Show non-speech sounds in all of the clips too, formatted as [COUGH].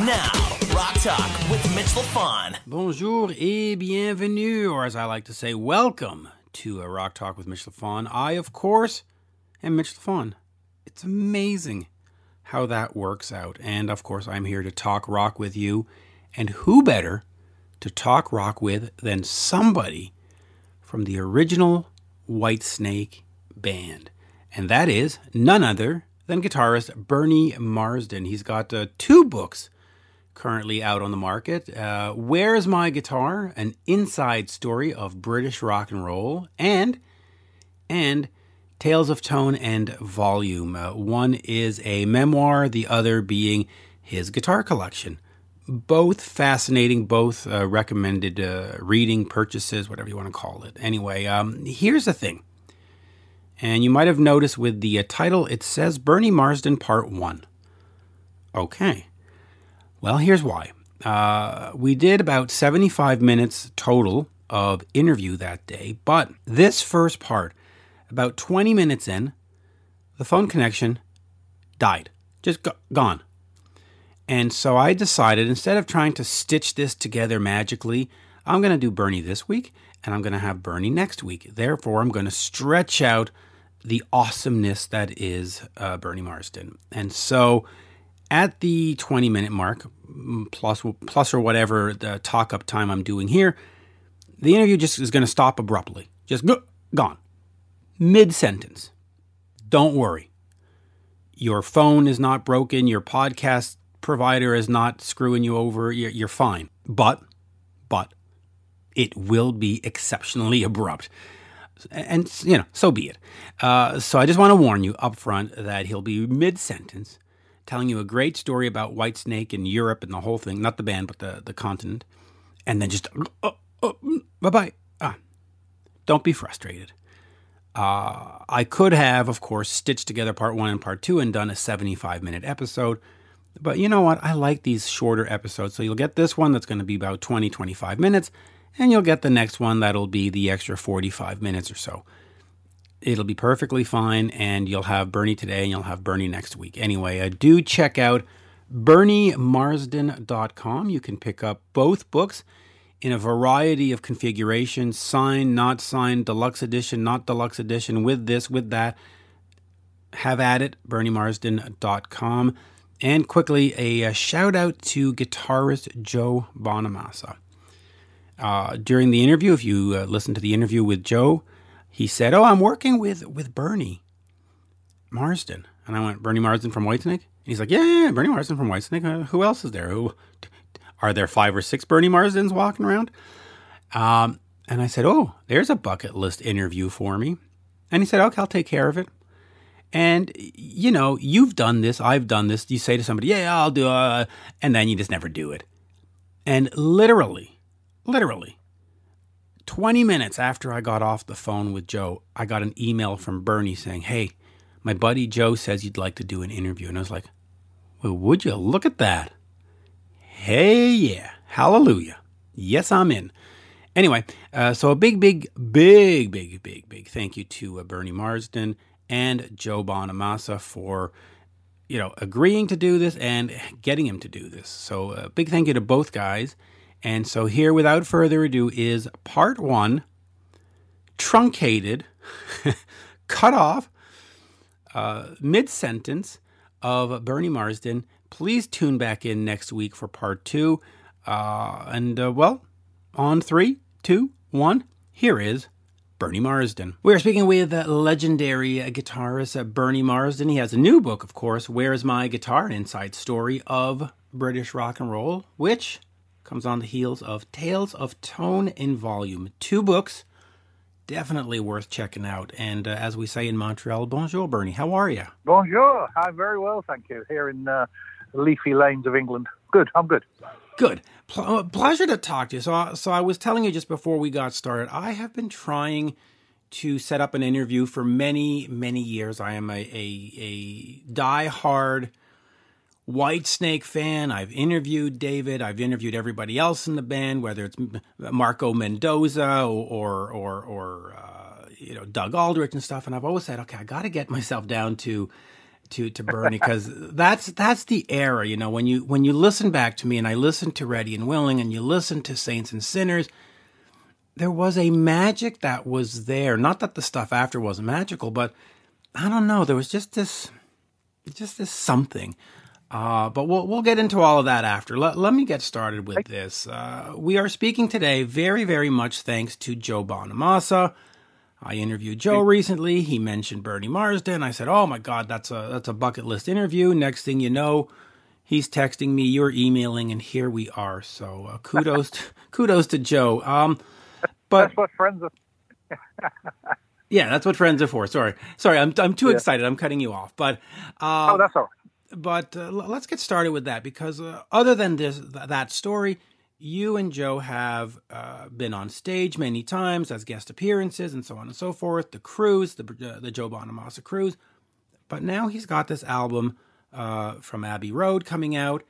Now, Rock Talk with Mitch LaFon. Bonjour et bienvenue, or as I like to say, welcome to a Rock Talk with Mitch LaFon. I, of course, am Mitch LaFon. It's amazing how that works out. And of course, I'm here to talk rock with you. And who better to talk rock with than somebody from the original Whitesnake band? And that is none other than guitarist Bernie Marsden. He's got uh, two books currently out on the market. Uh, Where's My Guitar? An inside story of British rock and roll, and and Tales of Tone and Volume. Uh, one is a memoir, the other being his guitar collection. Both fascinating, both uh, recommended uh, reading, purchases, whatever you want to call it. Anyway, um, here's the thing. And you might have noticed with the uh, title, it says Bernie Marsden Part 1. Okay. Well, here's why. Uh, we did about 75 minutes total of interview that day, but this first part, about 20 minutes in, the phone connection died, just go- gone. And so I decided instead of trying to stitch this together magically, I'm going to do Bernie this week and I'm going to have Bernie next week. Therefore, I'm going to stretch out the awesomeness that is uh, Bernie Marsden. And so at the 20 minute mark, plus, plus or whatever the talk up time I'm doing here, the interview just is going to stop abruptly. Just go, gone. Mid sentence. Don't worry. Your phone is not broken. Your podcast provider is not screwing you over. You're, you're fine. But, but, it will be exceptionally abrupt. And, you know, so be it. Uh, so I just want to warn you up front that he'll be mid sentence telling you a great story about Whitesnake in Europe and the whole thing, not the band, but the, the continent. And then just, oh, oh, bye bye. Ah, don't be frustrated. Uh, I could have, of course, stitched together part one and part two and done a 75 minute episode. But you know what? I like these shorter episodes. So you'll get this one that's going to be about 20, 25 minutes, and you'll get the next one that'll be the extra 45 minutes or so. It'll be perfectly fine, and you'll have Bernie today and you'll have Bernie next week. Anyway, uh, do check out berniemarsden.com. You can pick up both books in a variety of configurations signed, not signed, deluxe edition, not deluxe edition, with this, with that. Have at it, berniemarsden.com. And quickly, a, a shout out to guitarist Joe Bonamassa. Uh, during the interview, if you uh, listen to the interview with Joe, he said, "Oh, I'm working with with Bernie Marsden," and I went, "Bernie Marsden from Whitesnake?" And he's like, "Yeah, yeah, yeah Bernie Marsden from Whitesnake. Uh, who else is there? Who are there five or six Bernie Marsdens walking around?" Um, and I said, "Oh, there's a bucket list interview for me," and he said, "Okay, I'll take care of it." And you know, you've done this, I've done this. You say to somebody, "Yeah, I'll do," it," and then you just never do it. And literally, literally, 20 minutes after I got off the phone with Joe, I got an email from Bernie saying, Hey, my buddy Joe says you'd like to do an interview. And I was like, Well, would you look at that? Hey, yeah, hallelujah. Yes, I'm in. Anyway, uh, so a big, big, big, big, big, big thank you to uh, Bernie Marsden and Joe Bonamassa for you know agreeing to do this and getting him to do this. So a big thank you to both guys. And so here, without further ado, is part one, truncated, [LAUGHS] cut off, uh, mid sentence of Bernie Marsden. Please tune back in next week for part two. Uh, and uh, well, on three, two, one, here is Bernie Marsden. We are speaking with legendary guitarist Bernie Marsden. He has a new book, of course, Where's My Guitar? An Inside Story of British Rock and Roll, which comes on the heels of Tales of Tone and Volume. Two books, definitely worth checking out. And uh, as we say in Montreal, bonjour, Bernie. How are you? Bonjour. I'm very well, thank you. Here in uh, leafy lanes of England. Good. I'm good. Good. Pl- pleasure to talk to you. So, so I was telling you just before we got started, I have been trying to set up an interview for many, many years. I am a, a, a die-hard Whitesnake fan. I've interviewed David. I've interviewed everybody else in the band, whether it's Marco Mendoza or or or, or uh, you know Doug Aldrich and stuff. And I've always said, okay, I got to get myself down to to to Bernie because that's that's the era, you know, when you when you listen back to me and I listen to Ready and Willing and you listen to Saints and Sinners, there was a magic that was there. Not that the stuff after wasn't magical, but I don't know, there was just this just this something. Uh, but we'll we'll get into all of that after. Let, let me get started with this. Uh, we are speaking today very very much thanks to Joe Bonamassa. I interviewed Joe recently. He mentioned Bernie Marsden. I said, "Oh my God, that's a that's a bucket list interview." Next thing you know, he's texting me, you're emailing, and here we are. So uh, kudos to, [LAUGHS] kudos to Joe. Um, but That's what friends are. [LAUGHS] yeah, that's what friends are for. Sorry, sorry, I'm I'm too Yeah. excited. I'm cutting you off. But uh, Oh, that's all. But uh, let's get started with that because uh, other than this th- that story you and joe have uh, been on stage many times as guest appearances and so on and so forth the cruise the, uh, the joe bonamassa cruise but now he's got this album uh, from abbey road coming out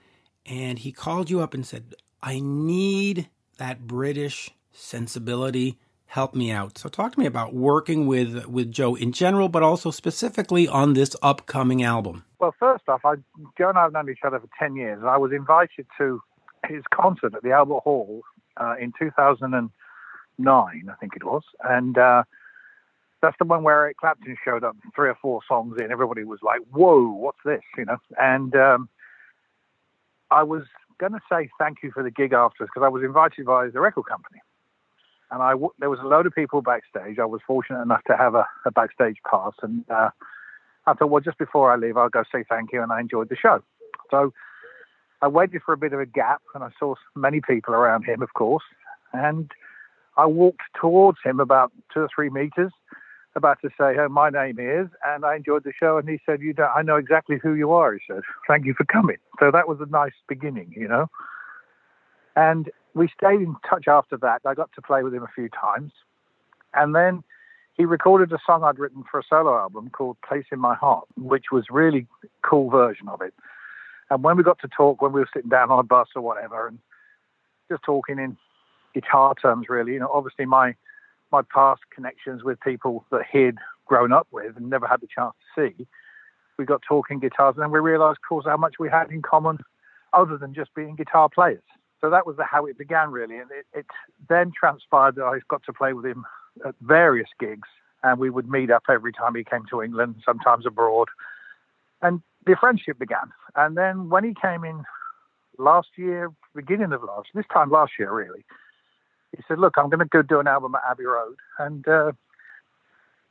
and he called you up and said i need that british sensibility help me out so talk to me about working with with joe in general but also specifically on this upcoming album Well, first off, I, Joe and I have known each other for 10 years, I was invited to his concert at the Albert Hall uh, in 2009, I think it was. And uh, that's the one where Eric Clapton showed up three or four songs in. Everybody was like, whoa, what's this? You know? And um, I was going to say thank you for the gig afterwards because I was invited by the record company. And I w- there was a load of people backstage. I was fortunate enough to have a, a backstage pass. And uh, I thought, well, just before I leave, I'll go say thank you. And I enjoyed the show. So I waited for a bit of a gap and I saw many people around him, of course. And I walked towards him about two or three meters, about to say, oh, my name is. And I enjoyed the show. And he said, you don't, I know exactly who you are. He said, thank you for coming. So that was a nice beginning, you know. And we stayed in touch after that. I got to play with him a few times. And then he recorded a song I'd written for a solo album called Place in My Heart, which was really cool version of it. And when we got to talk, when we were sitting down on a bus or whatever, and just talking in guitar terms, really, you know, obviously my my past connections with people that he'd grown up with and never had the chance to see, we got talking guitars, and then we realised, of course, how much we had in common, other than just being guitar players. So that was the, how it began, really, and it, it then transpired that I got to play with him at various gigs, and we would meet up every time he came to England, sometimes abroad, and the friendship began. And then when he came in last year, beginning of last, this time last year, really, he said, "Look, I'm going to go do an album at Abbey Road, and uh,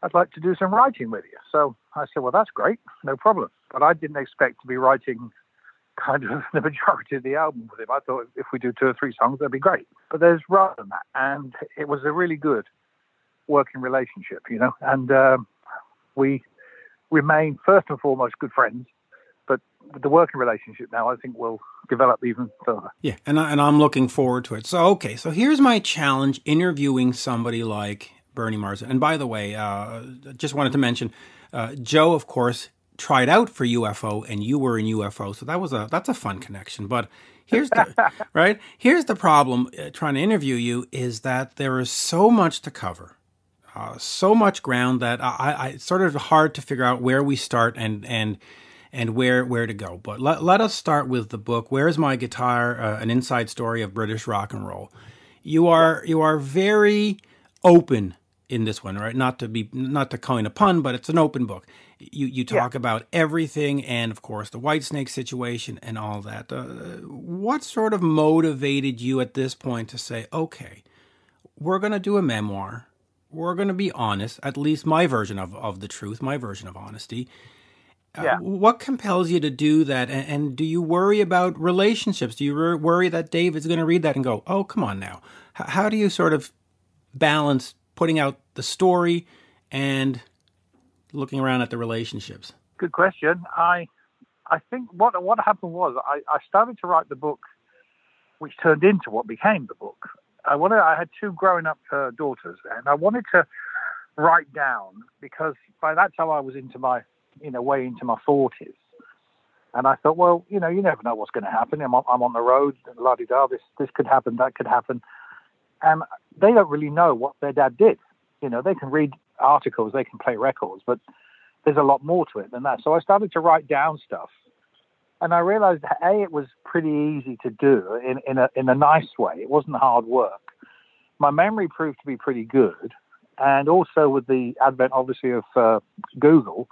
I'd like to do some writing with you." So I said, "Well, that's great, no problem." But I didn't expect to be writing kind of [LAUGHS] the majority of the album with him. I thought if we do two or three songs, that'd be great. But there's rather than that, and it was a really good working relationship, you know. And um, we remain first and foremost good friends. But the working relationship now, I think, will develop even further. Yeah, and I, and I'm looking forward to it. So okay, so here's my challenge: interviewing somebody like Bernie Marsden. And by the way, uh, just wanted to mention, uh, Joe, of course, tried out for UFO, and you were in UFO, so that was a that's a fun connection. But here's the [LAUGHS] right here's the problem: uh, trying to interview you is that there is so much to cover. Uh, so much ground that I, I it's sort of hard to figure out where we start and and and where where to go. But let, let us start with the book. Where's my guitar? Uh, an inside story of British rock and roll. You are you are very open in this one, right? Not to be not to coin a pun, but it's an open book. You you talk about everything, and of course the Whitesnake situation and all that. Uh, what sort of motivated you at this point to say, okay, we're going to do a memoir. We're going to be honest, at least my version of, of the truth, my version of honesty. Yeah. Uh, what compels you to do that? And, and do you worry about relationships? Do you wor- worry that Dave is going to read that and go, oh, come on now? H- how do you sort of balance putting out the story and looking around at the relationships? Good question. I I think what what happened was I, I started to write the book, which turned into what became the book. I wanted I had two growing up uh, daughters, and I wanted to write down because by that time I was into my you know way into my forties, and I thought, well, you know, you never know what's going to happen. I'm on, I'm on the road, la di da. This this could happen, that could happen, and they don't really know what their dad did. You know, they can read articles, they can play records, but there's a lot more to it than that. So I started to write down stuff, and I realized a it was pretty easy to do in in a in a nice way. It wasn't hard work. My memory proved to be pretty good, and also with the advent, obviously, of uh, Google,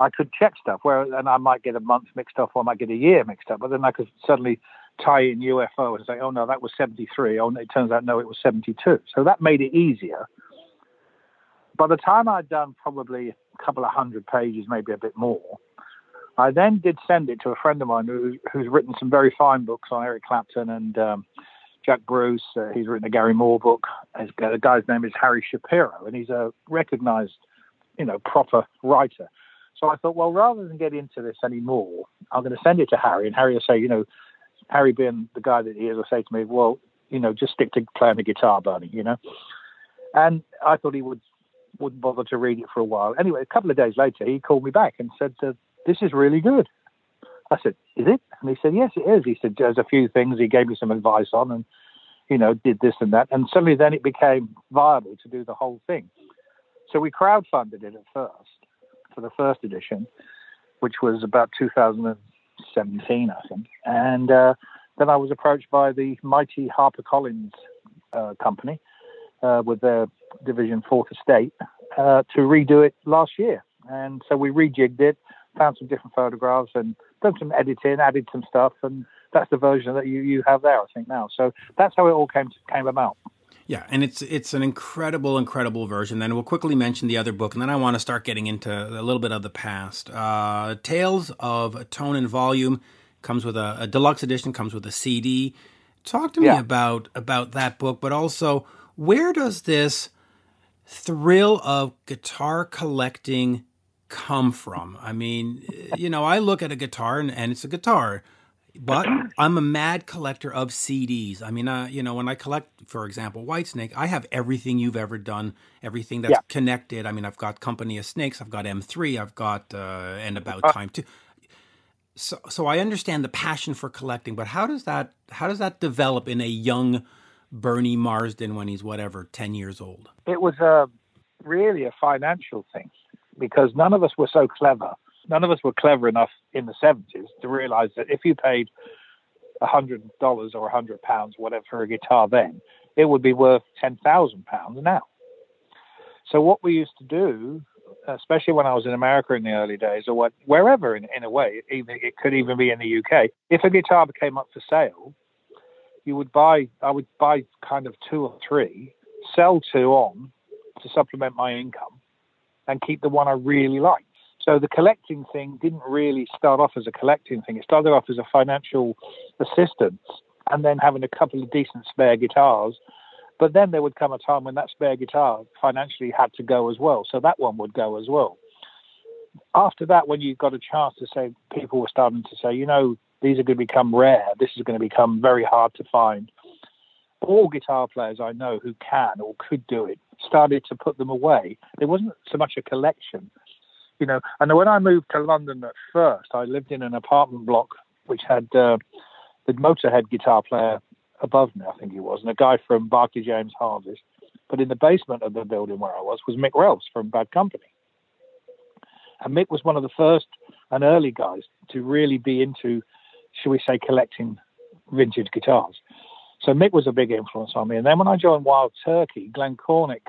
I could check stuff where, and I might get a month mixed up, or I might get a year mixed up, but then I could suddenly tie in UFO and say, oh no, that was 73. Oh, it turns out no, it was 72. So that made it easier. By the time I'd done probably a couple of hundred pages, maybe a bit more, I then did send it to a friend of mine who, who's written some very fine books on Eric Clapton and um, Jack Bruce. Uh, he's written a Gary Moore book. His, uh, the guy's name is Harry Shapiro, and he's a recognized, you know, proper writer. So I thought, well, rather than get into this anymore, I'm going to send it to Harry, and Harry will say, you know, Harry being the guy that he is, will say to me, well, you know, just stick to playing the guitar, Bernie, you know. And I thought he would wouldn't bother to read it for a while. Anyway, a couple of days later, he called me back and said, uh, "This is really good." I said, "Is it?" And he said, "Yes, it is." He said, "There's a few things he gave me some advice on, and you know, did this and that." And suddenly, then it became viable to do the whole thing. So we crowdfunded it at first for the first edition, which was about 2017, I think. And uh, then I was approached by the mighty HarperCollins uh, company uh, with their Division Fourth Estate uh, to redo it last year. And so we rejigged it, found some different photographs, and done some editing, added some stuff, and that's the version that you, you have there, I think now. So that's how it all came to, came about. Yeah, and it's it's an incredible, incredible version. Then we'll quickly mention the other book, and then I want to start getting into a little bit of the past. Uh, Tales of Tone and Volume comes with a, a, deluxe edition, comes with a CD. Talk to me yeah. about about that book, but also where does this thrill of guitar collecting come from? I mean, you know, I look at a guitar and, and it's a guitar but [CLEARS THROAT] I'm a mad collector of CDs. I mean, uh, you know, when I collect, for example, Whitesnake, I have everything you've ever done, everything that's yeah. connected. I mean, I've got Company of Snakes, I've got M3, I've got uh, and About uh, Time too. So, so I understand the passion for collecting, but how does that how does that develop in a young Bernie Marsden when he's whatever ten years old? It was a really a financial thing because none of us were so clever none of us were clever enough in the 70s to realize that if you paid $100 or £100, whatever, for a guitar then, it would be worth £10,000 now. So what we used to do, especially when I was in America in the early days, or what, wherever in, in a way, even, it could even be in the UK, if a guitar came up for sale, you would buy, I would buy kind of two or three, sell two on to supplement my income, and keep the one I really liked. So the collecting thing didn't really start off as a collecting thing. It started off as a financial assistance and then having a couple of decent spare guitars. But then there would come a time when that spare guitar financially had to go as well. So that one would go as well. After that, when you got a chance to say, people were starting to say, you know, these are going to become rare. This is going to become very hard to find. All guitar players I know who can or could do it started to put them away. There wasn't so much a collection you know, and when I moved to London at first, I lived in an apartment block which had uh, the Motorhead guitar player above me, I think he was, and a guy from Barclay James Harvest. But in the basement of the building where I was was Mick Ralphs from Bad Company. And Mick was one of the first and early guys to really be into, shall we say, collecting vintage guitars. So Mick was a big influence on me. And then when I joined Wild Turkey, Glenn Cornick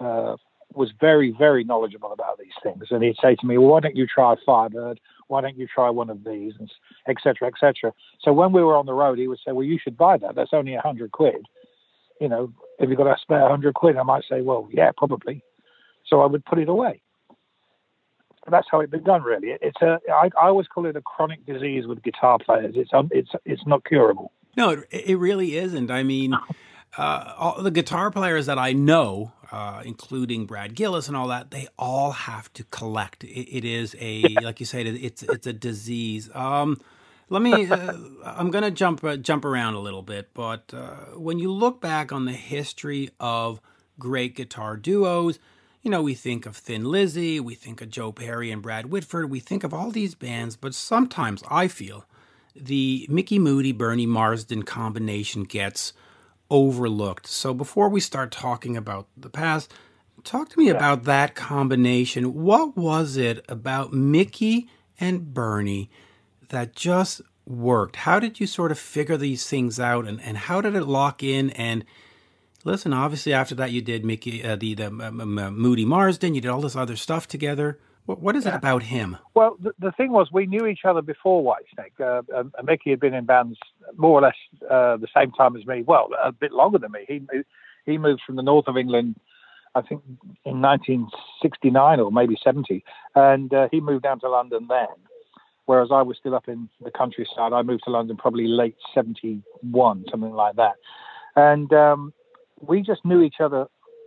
uh, was very, very knowledgeable about these things. And he'd say to me, well, why don't you try Firebird? Why don't you try one of these? And et cetera, et cetera. So when we were on the road, he would say, well, you should buy that. That's only a hundred quid. You know, if you've got a spare hundred quid, I might say, well, yeah, probably. So I would put it away. And that's how it began, really. It's a, I, I always call it a chronic disease with guitar players. It's, um, it's, it's not curable. No, it, it really isn't. I mean, uh, all the guitar players that I know, uh, including Brad Gillis and all that, they all have to collect. it, it is a, [LAUGHS] like you said, it's it's a disease. Um, let me. Uh, I'm going to jump uh, jump around a little bit, but uh, when you look back on the history of great guitar duos, you know we think of Thin Lizzy, we think of Joe Perry and Brad Whitford, we think of all these bands, but sometimes I feel the Mickey Moody Bernie Marsden combination gets overlooked. So before we start talking about the past, talk to me about that combination. What was it about Mickey and Bernie that just worked? How did you sort of figure these things out, and, and how did it lock in? And listen, obviously after that you did Mickey, uh, the the um, uh, Moody Marsden, you did all this other stuff together. What, what is yeah. it about him? Well, the, the, thing was, we knew each other before Whitesnake. Uh, uh, Mickey had been in bands more or less uh, the same time as me. Well, a bit longer than me. He he moved from the north of England, I think, in 1969 or maybe 70, and uh, he moved down to London then. Whereas I was still up in the countryside. I moved to London probably late 71, something like that. And um, we just knew each other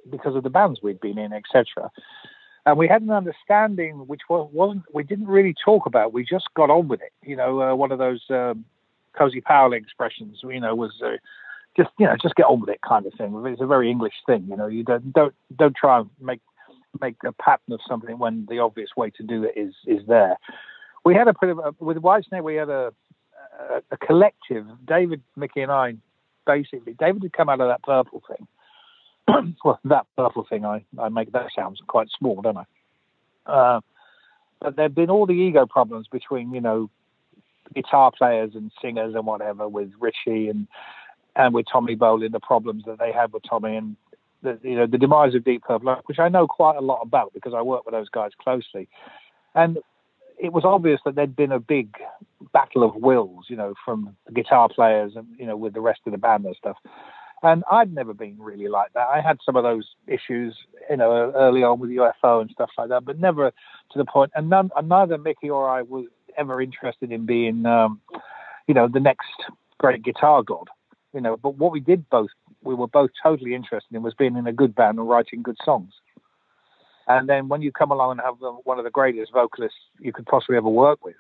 because of the bands we'd been in, etc and we had an understanding which wasn't we didn't really talk about. We just got on with it. You know, uh, one of those um, cozy Powell expressions. You know, was uh, just you know just get on with it kind of thing. It's a very English thing. You know, you don't don't don't try and make make a pattern of something when the obvious way to do it is is there. We had a bit of a, with Whitesnake. We had a, a a collective. David, Mickey, and I basically. David had come out of that purple thing [CLEARS THROAT] well, that purple thing, I, I make that sound quite small, don't I? Uh, but there've been all the ego problems between, you know, guitar players and singers and whatever with Ritchie and and with Tommy Bolin, the problems that they had with Tommy and the you know the demise of Deep Purple, which I know quite a lot about because I work with those guys closely, and it was obvious that there'd been a big battle of wills, you know, from the guitar players and you know with the rest of the band and stuff. And I'd never been really like that. I had some of those issues, you know, early on with UFO and stuff like that, but never to the point. And, none, and neither Mickey or I was ever interested in being, um, you know, the next great guitar god. You know, but what we did both, we were both totally interested in was being in a good band and writing good songs. And then when you come along and have one of the greatest vocalists you could possibly ever work with,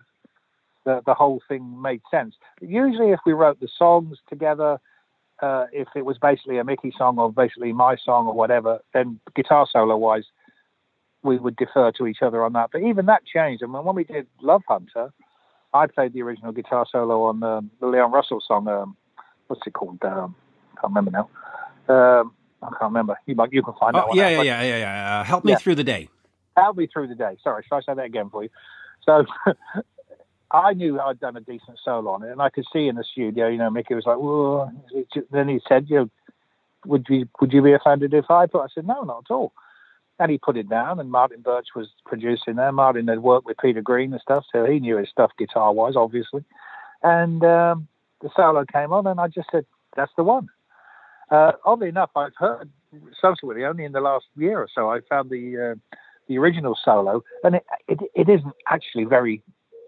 the, the whole thing made sense. Usually, if we wrote the songs together, uh, if it was basically a Mickey song or basically my song or whatever, then guitar solo wise, we would defer to each other on that. But even that changed. I mean, when we did Love Hunter, I played the original guitar solo on um, the Leon Russell song. Um, what's it called? Um, can't remember now. Um, I can't remember. You might, you can find oh, that. Yeah, yeah, yeah, yeah, yeah. Uh, help me yeah. through the day. Help me through the day. Sorry, should I say that again for you? So [LAUGHS] I knew I'd done a decent solo on it, and I could see in the studio, you know, Mickey was like, Whoa. then he said, you know, would you would you be a fan to do five? But I said, no, not at all. And he put it down, and Martin Birch was producing there. Martin had worked with Peter Green and stuff, so he knew his stuff guitar wise, obviously. And um, the solo came on, and I just said, that's the one. Uh, oddly enough, I've heard subsequently, only in the last year or so, I found the uh, the original solo, and it, it, it isn't actually very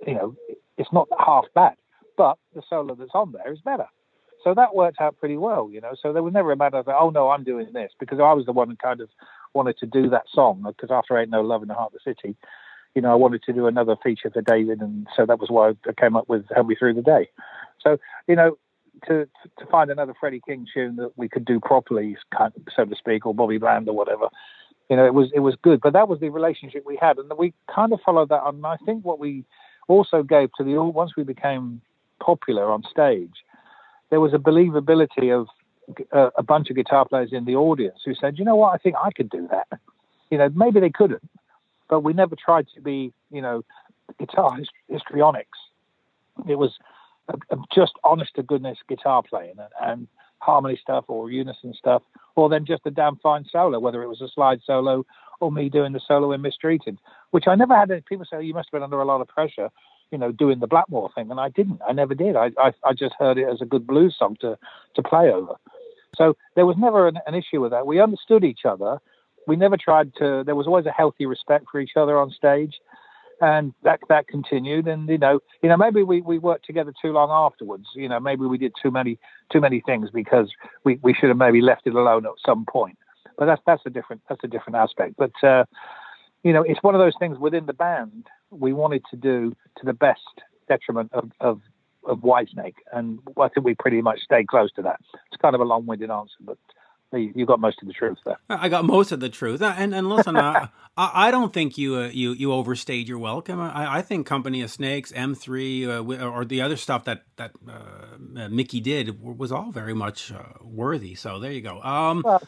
you know, it's not half bad, but the solo that's on there is better. So that worked out pretty well, you know. So there was never a matter of, oh no, I'm doing this because I was the one who kind of wanted to do that song because after Ain't No Love in the Heart of the City, you know, I wanted to do another feature for David, and so that was why I came up with Help Me Through the Day. So you know, to to find another Freddie King tune that we could do properly, so to speak, or Bobby Bland or whatever, you know, it was it was good. But that was the relationship we had, and we kind of followed that. And I think what we also gave to the once we became popular on stage, there was a believability of uh, a bunch of guitar players in the audience who said, "You know what? I think I could do that." You know, maybe they couldn't, but we never tried to be, you know, guitar histrionics. It was just honest to goodness guitar playing and, and harmony stuff or unison stuff, or then just a damn fine solo, whether it was a slide solo or me doing the solo in Mistreated, which I never had. Any, people say oh, you must have been under a lot of pressure, you know, doing the Blackmore thing, and I didn't. I never did. I I, I just heard it as a good blues song to to play over. So there was never an, an issue with that. We understood each other. We never tried to. There was always a healthy respect for each other on stage, and that that continued. And you know, you know, maybe we, we worked together too long afterwards. You know, maybe we did too many too many things because we, we should have maybe left it alone at some point. But that's that's a different that's a different aspect. But uh, you know, it's one of those things within the band we wanted to do to the best detriment of, of of Whitesnake, and I think we pretty much stayed close to that. It's kind of a long-winded answer, but you got most of the truth there. I got most of the truth, uh, and and listen, uh, [LAUGHS] I, I don't think you uh, you you overstayed your welcome. I, I think Company of Snakes, M three, uh, or the other stuff that that uh, Mickey did was all very much uh, worthy. So there you go. Um, well,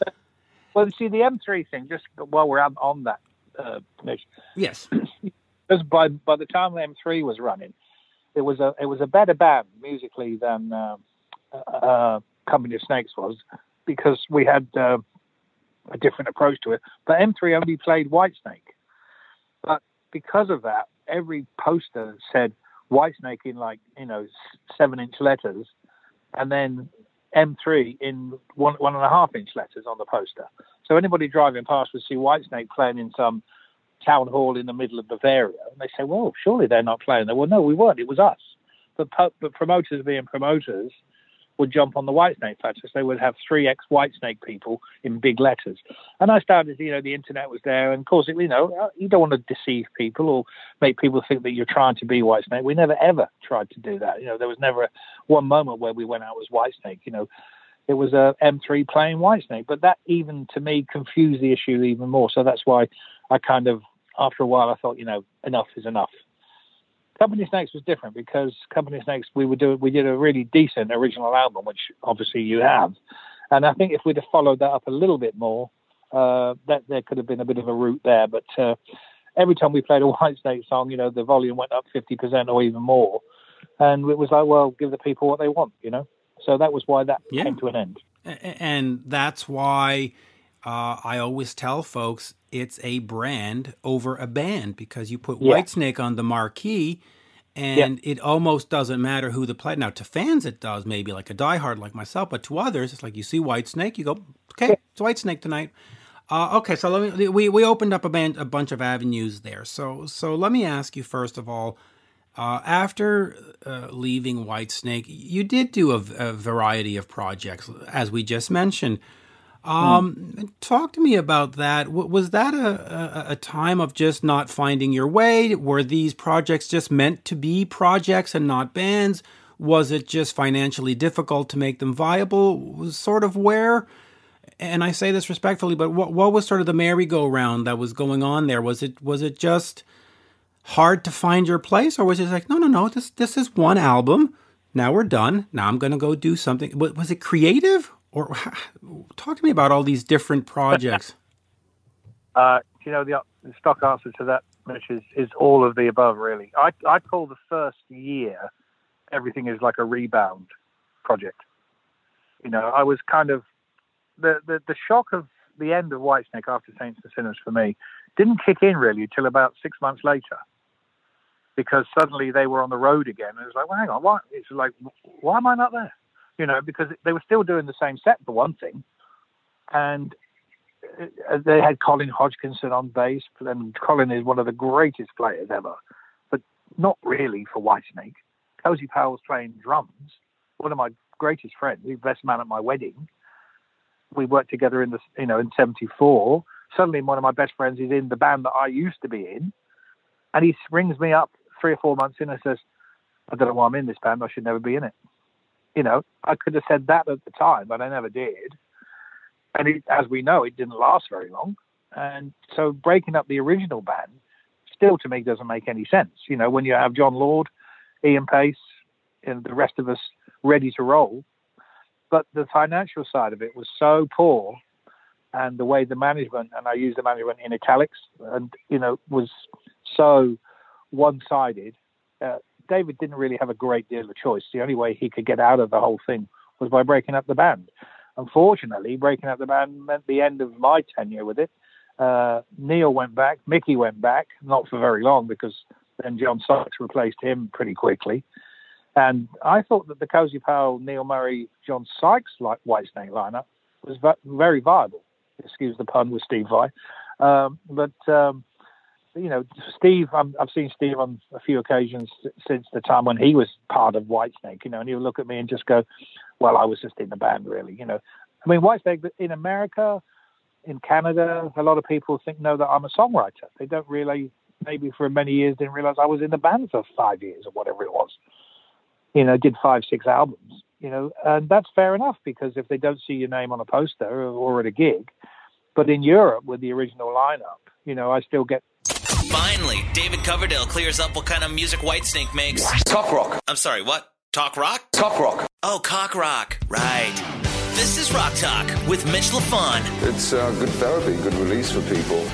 Well, see, the M3 thing, just while we're on, that, uh, Yes. [CLEARS THROAT] because by by the time M3 was running, it was a it was a better band musically than uh, uh, Company of Snakes was because we had uh, a different approach to it. But M3 only played Whitesnake, but because of that, every poster said Whitesnake in like you know seven inch letters, and then M3 in one one and a half inch letters on the poster. So anybody driving past would see Whitesnake playing in some town hall in the middle of Bavaria, and they say, "Well, surely they're not playing there." Well, no, we weren't. It was us. But, but promoters being promoters would jump on the Whitesnake photos. They would have three ex Whitesnake people in big letters. And I started, you know, the internet was there, and of course, you know, uh, you don't want to deceive people or make people think that you're trying to be Whitesnake. We never ever tried to do that. You know, there was never one moment where we went out as Whitesnake. You know, it was a M3 playing Whitesnake, but that even to me confused the issue even more. So that's why I kind of, after a while, I thought, you know, enough is enough. Company Snakes was different because Company Snakes we were doing we did a really decent original album, which obviously you have, and I think if we'd have followed that up a little bit more, uh, that there could have been a bit of a route there. But uh, every time we played a [LAUGHS] Whitesnake song, you know, the volume went up fifty percent or even more, and it was like, well, give the people what they want, you know. So that was why that Yeah. came to an end. And that's why uh, I always tell folks it's a brand over a band because you put Yeah. Whitesnake on the marquee and it almost doesn't matter who the play. Now, to fans, it does, maybe like a diehard like myself, but to others, it's like you see Whitesnake, you go, okay, it's Whitesnake tonight. Uh, okay, so let me, we, we opened up a, band, a bunch of avenues there. So, so let me ask you first of all, uh, after uh, leaving Whitesnake, you did do a, a variety of projects, as we just mentioned. Um, Talk to me about that. Was that a, a, a time of just not finding your way? Were these projects just meant to be projects and not bands? Was it just financially difficult to make them viable? Was sort of where? And I say this respectfully, but what what was sort of the merry-go-round that was going on there? Was it was it just hard to find your place, or was it like, no, no, no, this this is one album. Now we're done. Now I'm to go do something. Was it creative, or talk to me about all these different projects? [LAUGHS] Uh, you know, the, the stock answer to that, Mitch, is, is all of the above, really. I, I call the first year everything is like a rebound project. You know, I was kind of the, the, the shock of the end of Whitesnake after Saints and Sinners for me didn't kick in really until about six months later because suddenly they were on the road again. And it was like, well, hang on, why? It's like, why am I not there? You know, because they were still doing the same set for one thing. And uh, they had Colin Hodgkinson on bass, and Colin is one of the greatest players ever, but not really for Whitesnake. Cozy Powell's playing drums, one of my greatest friends, the best man at my wedding. We worked together in the, you know, in '74. Suddenly, one of my best friends is in the band that I used to be in, and he rings me up three or four months in and says, "I don't know why I'm in this band. I should never be in it." You know, I could have said that at the time, but I never did and it, as we know, it didn't last very long. And so breaking up the original band still to me doesn't make any sense. You know, when you have Jon Lord, Ian Paice, and the rest of us ready to roll, but the financial side of it was so poor, and the way the management and I use the management in italics, and you know, was so one-sided. Uh, David didn't really have a great deal of choice. The only way he could get out of the whole thing was by breaking up the band. Unfortunately, breaking up the band meant the end of my tenure with it. Uh, Neil went back, Mickey went back, not for very long because then John Sykes replaced him pretty quickly. And I thought that the Cozy Powell, Neil Murray, John Sykes like Whitesnake lineup was very viable. Excuse the pun with Steve Vai. Um, but, um, you know, Steve, I'm, I've seen Steve on a few occasions since the time when he was part of Whitesnake, you know, and he'll look at me and just go, well, I was just in the band, really. You know, I mean, Whitesnake in America, in Canada, a lot of people think know that I'm a songwriter. They don't really, maybe for many years, didn't realize I was in the band for five years or whatever it was. You know, did five, six albums. You know, and that's fair enough because if they don't see your name on a poster or at a gig, but in Europe with the original lineup, you know, I still get Finally, David Coverdale clears up what kind of music Whitesnake makes. Cock rock. I'm sorry, what? Talk rock? Cock rock. Oh, cock rock. Right. This is Rock Talk with Mitch LaFon. It's uh, good therapy, good release for people.